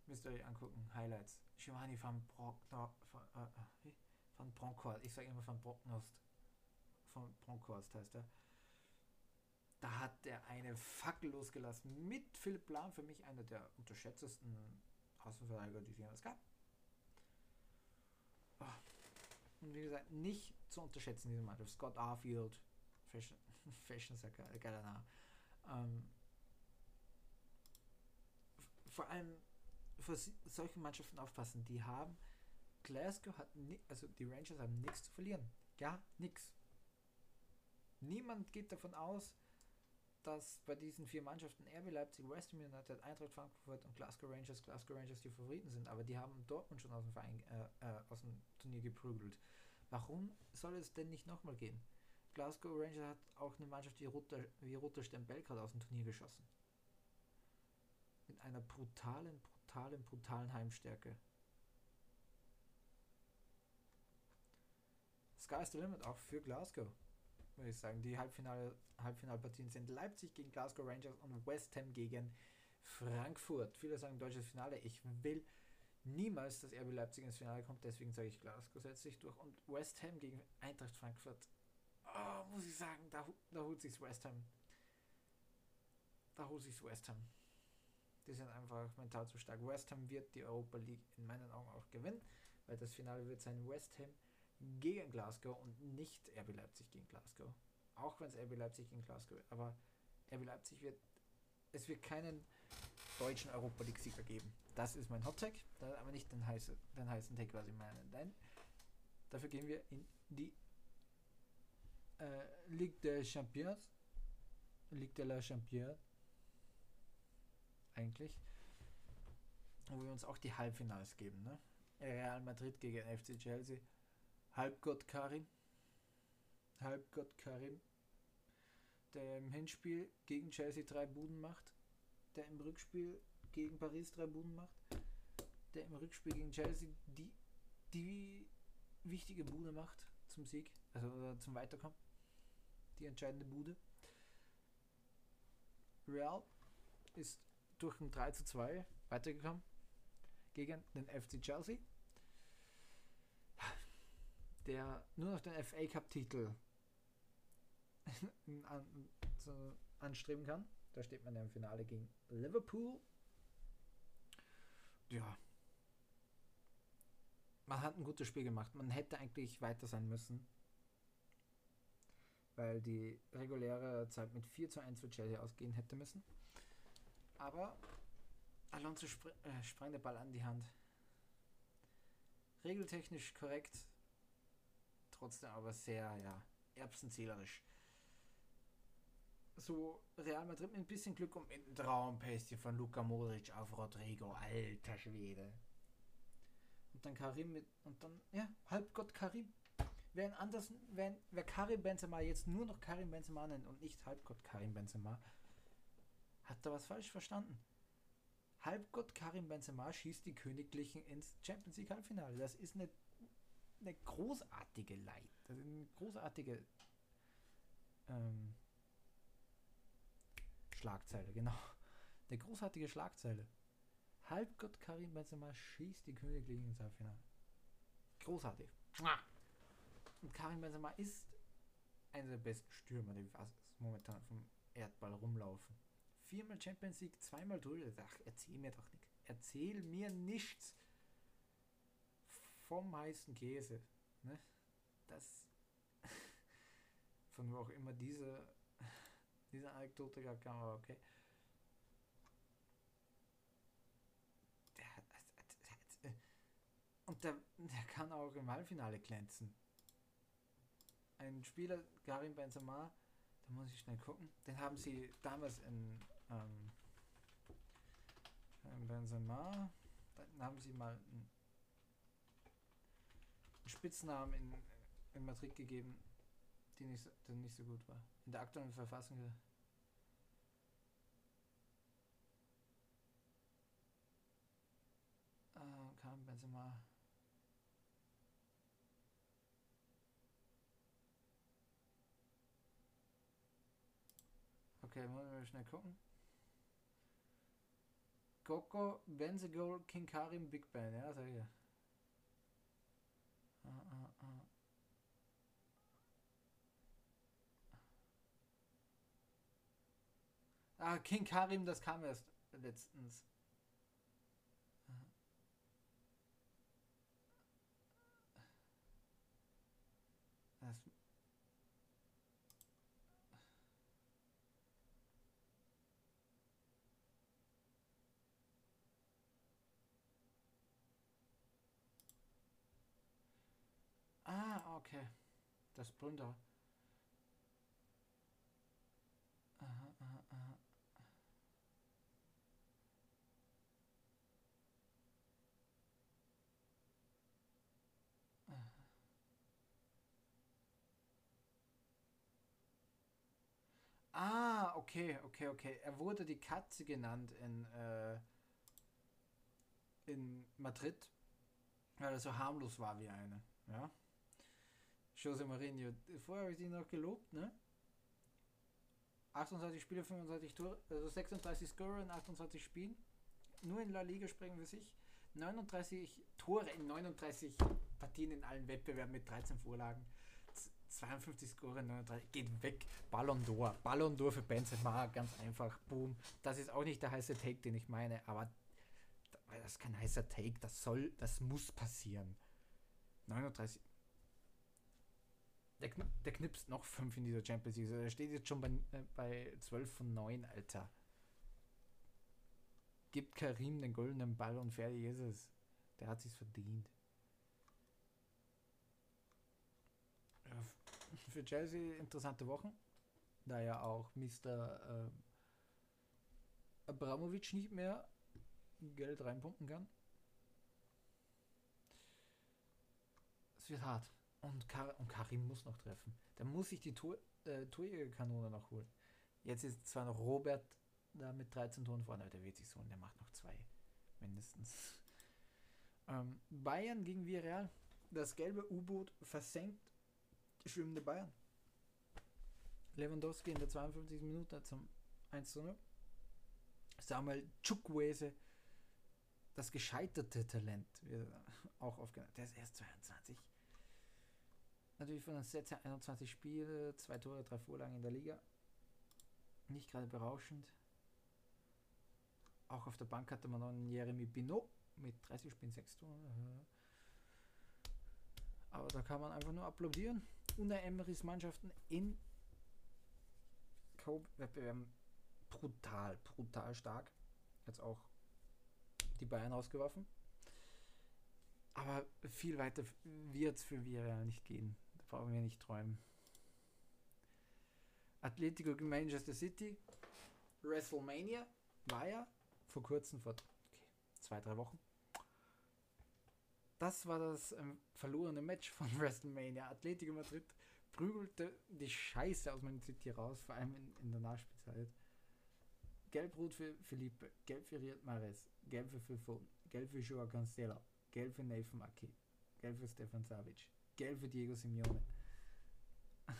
Müsst ihr euch angucken. Highlights. Giovanni van Brockno, van, äh, van Bronckhorst. Ich sage immer van Brocknost. Von Bronkhorst heißt er. Da hat er eine Fackel losgelassen mit Philipp Lahm. Für mich einer der unterschätztesten Außenverteidiger, die es jemals gab. Oh. Und wie gesagt, nicht zu unterschätzen, diese Mannschaft. Scott Arfield, Fashion, [LAUGHS] Fashion ist ja geil, geiler Name. Ähm, vor allem für solche Mannschaften aufpassen, die haben Glasgow hat ni also die Rangers haben nichts zu verlieren. Ja, nichts. Niemand geht davon aus, dass bei diesen vier Mannschaften RB Leipzig, West Ham United, Eintracht Frankfurt und Glasgow Rangers, Glasgow Rangers die Favoriten sind, aber die haben Dortmund schon aus dem Verein, äh, äh, aus dem Turnier geprügelt. Warum soll es denn nicht nochmal gehen? Glasgow Rangers hat auch eine Mannschaft wie Roter, wie Roter Stern Belgrad aus dem Turnier geschossen. Mit einer brutalen, brutalen, brutalen Heimstärke. Sky is the limit auch für Glasgow, würde ich sagen. Die Halbfinale, Halbfinalpartien sind Leipzig gegen Glasgow Rangers und West Ham gegen Frankfurt. Viele sagen deutsches Finale. Ich will niemals, dass RB Leipzig ins Finale kommt, deswegen sage ich Glasgow setzt sich durch. Und West Ham gegen Eintracht Frankfurt oh, muss ich sagen, da, da holt sich West Ham. Da holt sich West Ham. Die sind einfach mental zu stark. West Ham wird die Europa League in meinen Augen auch gewinnen, weil das Finale wird sein West Ham gegen Glasgow und nicht RB Leipzig gegen Glasgow. Auch wenn es RB Leipzig gegen Glasgow wird. Aber RB Leipzig wird. Es wird keinen deutschen Europa League-Sieger geben. Das ist mein Hot Tag, aber nicht den, heiße, den heißen Tag, was ich meine. Nein, dafür gehen wir in die äh, Ligue des Champions, Ligue de la Champions, eigentlich, wo wir uns auch die Halbfinals geben. Ne? Real Madrid gegen FC Chelsea, Halbgott Karim, Halbgott Karim, der im Hinspiel gegen Chelsea drei Buden macht, der im Rückspiel gegen Paris drei Buden macht, der im Rückspiel gegen Chelsea die, die wichtige Bude macht zum Sieg, also zum Weiterkommen. Die entscheidende Bude. Real ist durch ein 3 zu 2 weitergekommen gegen den FC Chelsea, der nur noch den FA Cup Titel [LAUGHS] an, so anstreben kann. Da steht man ja im Finale gegen Liverpool. Ja. Man hat ein gutes Spiel gemacht. Man hätte eigentlich weiter sein müssen weil die reguläre Zeit mit 4 zu 1 für Chelsea ausgehen hätte müssen. Aber Alonso spr äh, sprang der Ball an die Hand. Regeltechnisch korrekt, trotzdem aber sehr, ja, erbsenzählerisch. So Real Madrid mit ein bisschen Glück und mit einem Traumpästchen von Luka Modric auf Rodrigo, alter Schwede. Und dann Karim mit, und dann, ja, Halbgott Karim Während anders, wenn, wer Karim Benzema jetzt nur noch Karim Benzema nennt und nicht Halbgott Karim Benzema, hat da was falsch verstanden. Halbgott Karim Benzema schießt die Königlichen ins Champions League Halbfinale. Das ist eine, eine großartige ist eine großartige ähm, Schlagzeile, genau. Eine großartige Schlagzeile. Halbgott Karim Benzema schießt die Königlichen ins Halbfinale. Großartig. Und Karim Benzema ist einer der besten Stürmer, die momentan vom Erdball rumlaufen. Viermal Champions League, zweimal Torhüter. Ach, erzähl mir doch nichts. Erzähl mir nichts vom heißen Käse. Ne? Das [LAUGHS] von wo auch immer diese diese Anekdote gerade kam, aber okay. Der, und der, der kann auch im Halbfinale glänzen. Ein Spieler, Karim Benzema, da muss ich schnell gucken, den haben sie damals in ähm, Benzema, dann haben sie mal einen Spitznamen in, in Madrid gegeben, die nicht, der nicht so gut war. In der aktuellen Verfassung. Äh, kam Benzema. Okay, wollen wir schnell gucken. Coco, Benzegol, King Karim, Big Ben, ja, sag ich ja. Ah, ah, ah. Ah, King Karim, das kam erst letztens. Das ah, okay. Das Plunder. Okay, okay, okay. Er wurde die Katze genannt in, äh, in Madrid, weil er so harmlos war wie eine. Ja. Jose Mourinho. Vorher habe ich ihn noch gelobt, ne? 28 Spiele, 25 Tore, also 36 Scorer in 28 Spielen. Nur in La Liga sprechen wir sich. 39 Tore in 39 Partien in allen Wettbewerben mit 13 Vorlagen. 52 Score, 39, geht weg. Ballon d'Or. Ballon d'Or für Benzema, ganz einfach. Boom. Das ist auch nicht der heiße Take, den ich meine, aber das ist kein heißer Take. Das soll, das muss passieren. 39. Der, kn der knipst noch 5 in dieser Champions League. Also der steht jetzt schon bei, äh, bei 12 von 9, Alter. Gibt Karim den goldenen Ball und fertig ist es. Der hat sich's verdient. Für Chelsea interessante Wochen, da ja auch Mr. Äh, Abramovic nicht mehr Geld reinpumpen kann. Es wird hart. Und, Kar und Karim muss noch treffen. Da muss sich die Tor äh, Torjägerkanone noch holen. Jetzt ist zwar noch Robert da mit 13 Toren vorne, aber der wird sich so und der macht noch zwei. Mindestens. Ähm, Bayern gegen Villarreal. Das gelbe U-Boot versenkt schwimmende Bayern. Lewandowski in der 52. Minute zum 1 zu 0. Samuel Chukwese, das gescheiterte Talent, auch aufgenannt. Der ist erst 22. Natürlich von den Sätzen 21 Spiele, zwei Tore, drei Vorlagen in der Liga. Nicht gerade berauschend. Auch auf der Bank hatte man noch einen Jeremy Binot mit 30 Spielen, 6 Toren. Aber da kann man einfach nur applaudieren. Unter Emerys Mannschaften in Cope-Wettbewerben brutal, brutal stark. Jetzt auch die Bayern rausgeworfen. Aber viel weiter wird es für Villarreal nicht gehen. Da brauchen wir nicht träumen. Atletico gegen Manchester City. WrestleMania war ja vor kurzem, vor okay, zwei, drei Wochen. Das war das ähm, verlorene Match von [LAUGHS] WrestleMania. Atletico Madrid prügelte die Scheiße aus Man City raus, vor allem in, in der Nachspielzeit. Gelb-Rot für Felipe, Gelb für Riyad Mahrez, Gelb für Foden, Gelb für Joao Cancelo, Gelb für Nathan Maki, Gelb für Stefan Savic, Gelb für Diego Simeone. [LAUGHS]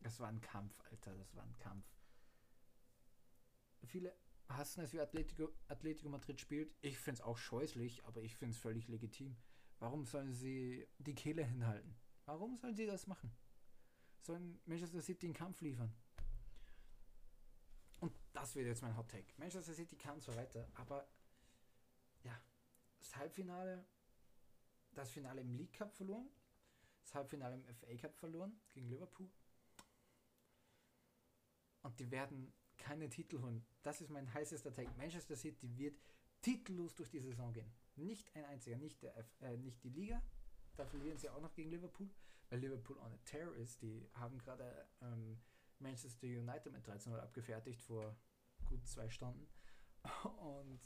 Das war ein Kampf, Alter, das war ein Kampf. Viele hassen es, wie Atletico, Atletico Madrid spielt. Ich finde es auch scheußlich, aber ich finde es völlig legitim. Warum sollen sie die Kehle hinhalten? Warum sollen sie das machen? Sollen Manchester City einen Kampf liefern? Und das wird jetzt mein Hot Take. Manchester City kann zwar weiter, aber ja, das Halbfinale, das Finale im League Cup verloren, das Halbfinale im FA Cup verloren gegen Liverpool. Und die werden keine Titel holen. Das ist mein heißester Take. Manchester City wird titellos durch die Saison gehen. Nicht ein einziger, nicht, der äh, nicht die Liga. Da verlieren sie auch noch gegen Liverpool, weil Liverpool on a tear ist. Die haben gerade ähm, Manchester United mit 13-0 abgefertigt vor gut zwei Stunden. [LAUGHS] Und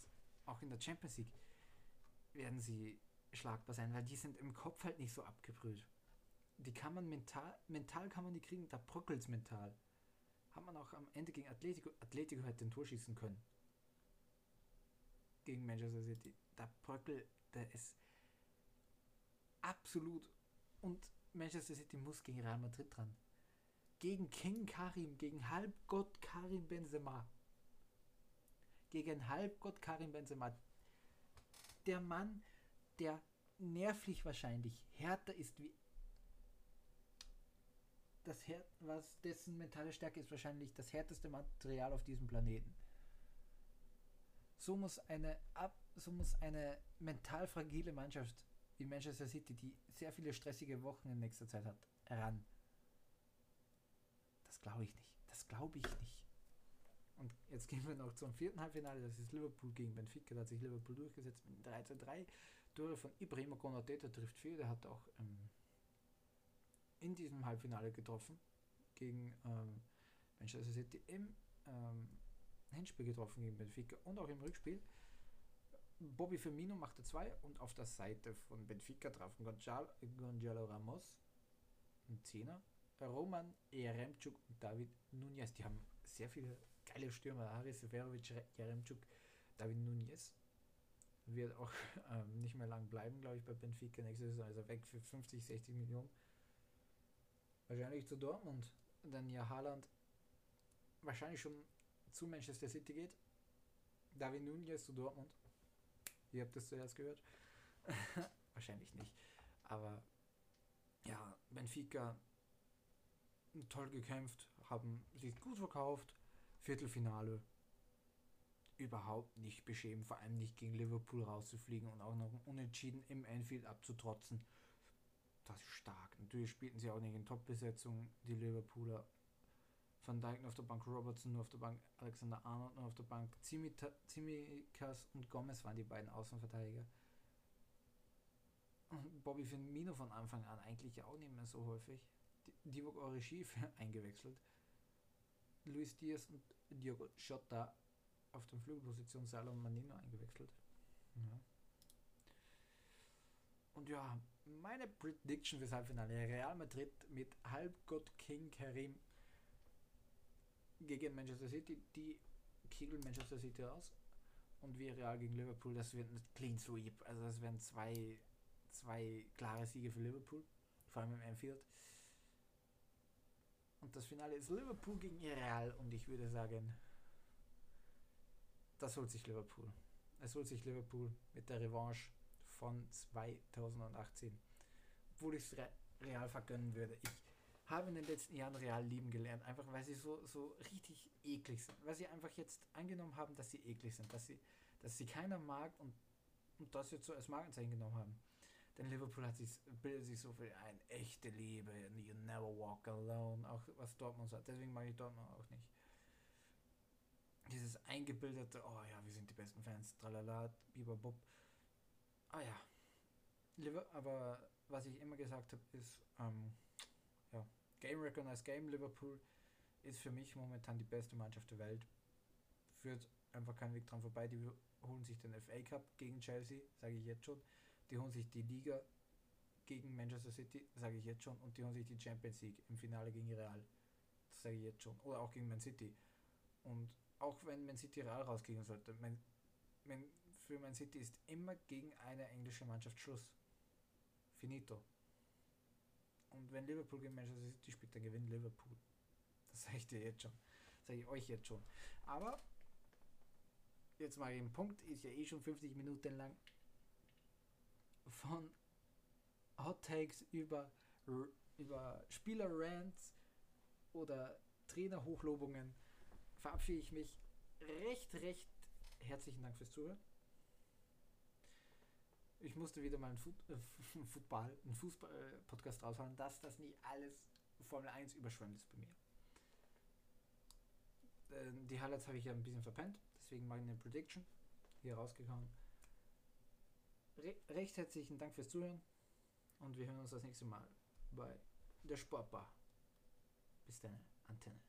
auch in der Champions League werden sie schlagbar sein, weil die sind im Kopf halt nicht so abgebrüht. Die kann man mental, mental kann man die kriegen, da bröckelt es mental. Hat man auch am Ende gegen Atletico, Atletico hätte den Tor schießen können. Gegen Manchester City. Da bröckelt, der ist absolut. Und Manchester City muss gegen Real Madrid dran. Gegen King Karim, gegen Halbgott Karim Benzema. Gegen Halbgott Karim Benzema. Der Mann, der nervlich wahrscheinlich härter ist wie das Her was dessen mentale Stärke ist wahrscheinlich das härteste Material auf diesem Planeten. So muss eine ab, so muss eine mental fragile Mannschaft wie Manchester City, die sehr viele stressige Wochen in nächster Zeit hat, ran. Das glaube ich nicht. Das glaube ich nicht. Und jetzt gehen wir noch zum vierten Halbfinale. Das ist Liverpool gegen Benfica. Da hat sich Liverpool durchgesetzt mit 3 zu 3. Tore von Ibrahim Konate, der trifft viel. Der hat auch ähm, in diesem Halbfinale getroffen gegen ähm, Manchester City im ähm, Hinspiel getroffen gegen Benfica und auch im Rückspiel. Bobby Firmino machte zwei und auf der Seite von Benfica trafen Gonzalo, Gonzalo Ramos, ein Zehner, Roman Jeremczuk und David Nunez. Die haben sehr viele geile Stürmer. Haris Severovic, Jeremczuk, David Nunez wird auch [LAUGHS] ähm, nicht mehr lang bleiben, glaube ich, bei Benfica. Nächste Saison ist er weg für 50, 60 Millionen. Wahrscheinlich zu Dortmund. Dann ja Haaland wahrscheinlich schon zu Manchester City geht. David Nunez zu Dortmund. Ihr habt das zuerst gehört. [LAUGHS] wahrscheinlich nicht. Aber ja, Benfica toll gekämpft, haben sich gut verkauft. Viertelfinale überhaupt nicht beschämen, vor allem nicht gegen Liverpool rauszufliegen und auch noch unentschieden im Anfield abzutrotzen das ist stark. Natürlich spielten sie auch nicht in Top-Besetzung, die Liverpooler. Van Dijk auf der Bank, Robertson nur auf der Bank, Alexander Arnold nur auf der Bank, Tsimikas und Gomez waren die beiden Außenverteidiger. Und Bobby Firmino von Anfang an eigentlich auch nicht mehr so häufig. Divock Origi [LAUGHS] eingewechselt. Luis Diaz und Diogo Jota auf der Flügelposition, Salom Manino eingewechselt. Ja. Und ja, meine Prediction fürs Halbfinale. Real Madrid mit Halbgott King Karim gegen Manchester City. Die kegeln Manchester City aus. Und wir Real gegen Liverpool, das wird ein Clean Sweep. Also das werden zwei, zwei klare Siege für Liverpool. Vor allem im Anfield. Und das Finale ist Liverpool gegen Real. Und ich würde sagen, das holt sich Liverpool. Es holt sich Liverpool mit der Revanche von 2018. Obwohl ich es real vergönnen würde. Ich habe in den letzten Jahren Real lieben gelernt, einfach weil sie so, so richtig eklig sind. Weil sie einfach jetzt angenommen haben, dass sie eklig sind, dass sie, dass sie keiner mag und, und das jetzt so als Markenzeichen genommen haben. Denn Liverpool hat sich, bildet sich so viel ein, echte Liebe, you never walk alone, auch was Dortmund sagt. Deswegen mag ich Dortmund auch nicht. Dieses eingebildete, oh ja, wir sind die besten Fans, tralala, bibabub. Ah ja. Aber was ich immer gesagt habe, ist, ähm, ja, Game Recognized Game Liverpool ist für mich momentan die beste Mannschaft der Welt. Führt einfach keinen Weg dran vorbei. Die holen sich den FA Cup gegen Chelsea, sage ich jetzt schon. Die holen sich die Liga gegen Manchester City, sage ich jetzt schon. Und die holen sich die Champions League im Finale gegen Real. Sage ich jetzt schon. Oder auch gegen Man City. Und auch wenn Man City Real rausgehen sollte, Man, Man für Man City ist immer gegen eine englische Mannschaft Schluss. Finito. Und wenn Liverpool gegen Manchester City spielt, dann gewinnt Liverpool. Das sage ich dir jetzt schon. Sage ich euch jetzt schon. Aber jetzt mal den Punkt, ist ja eh schon 50 Minuten lang. Von Hot Takes über, über Spieler-Rants oder Trainer-Hochlobungen verabschiede ich mich. Recht, recht herzlichen Dank fürs Zuhören. Ich musste wieder mal einen Foot, äh, [LAUGHS] einen Fußball-Podcast raushauen, dass das nicht alles Formel 1 überschwemmt ist bei mir. Ähm, die Highlights habe ich ja ein bisschen verpennt, deswegen mache ich eine Prediction hier rausgehauen. Re recht herzlichen Dank fürs Zuhören und wir hören uns das nächste Mal bei der Sportbar. Bis dann, Antenne.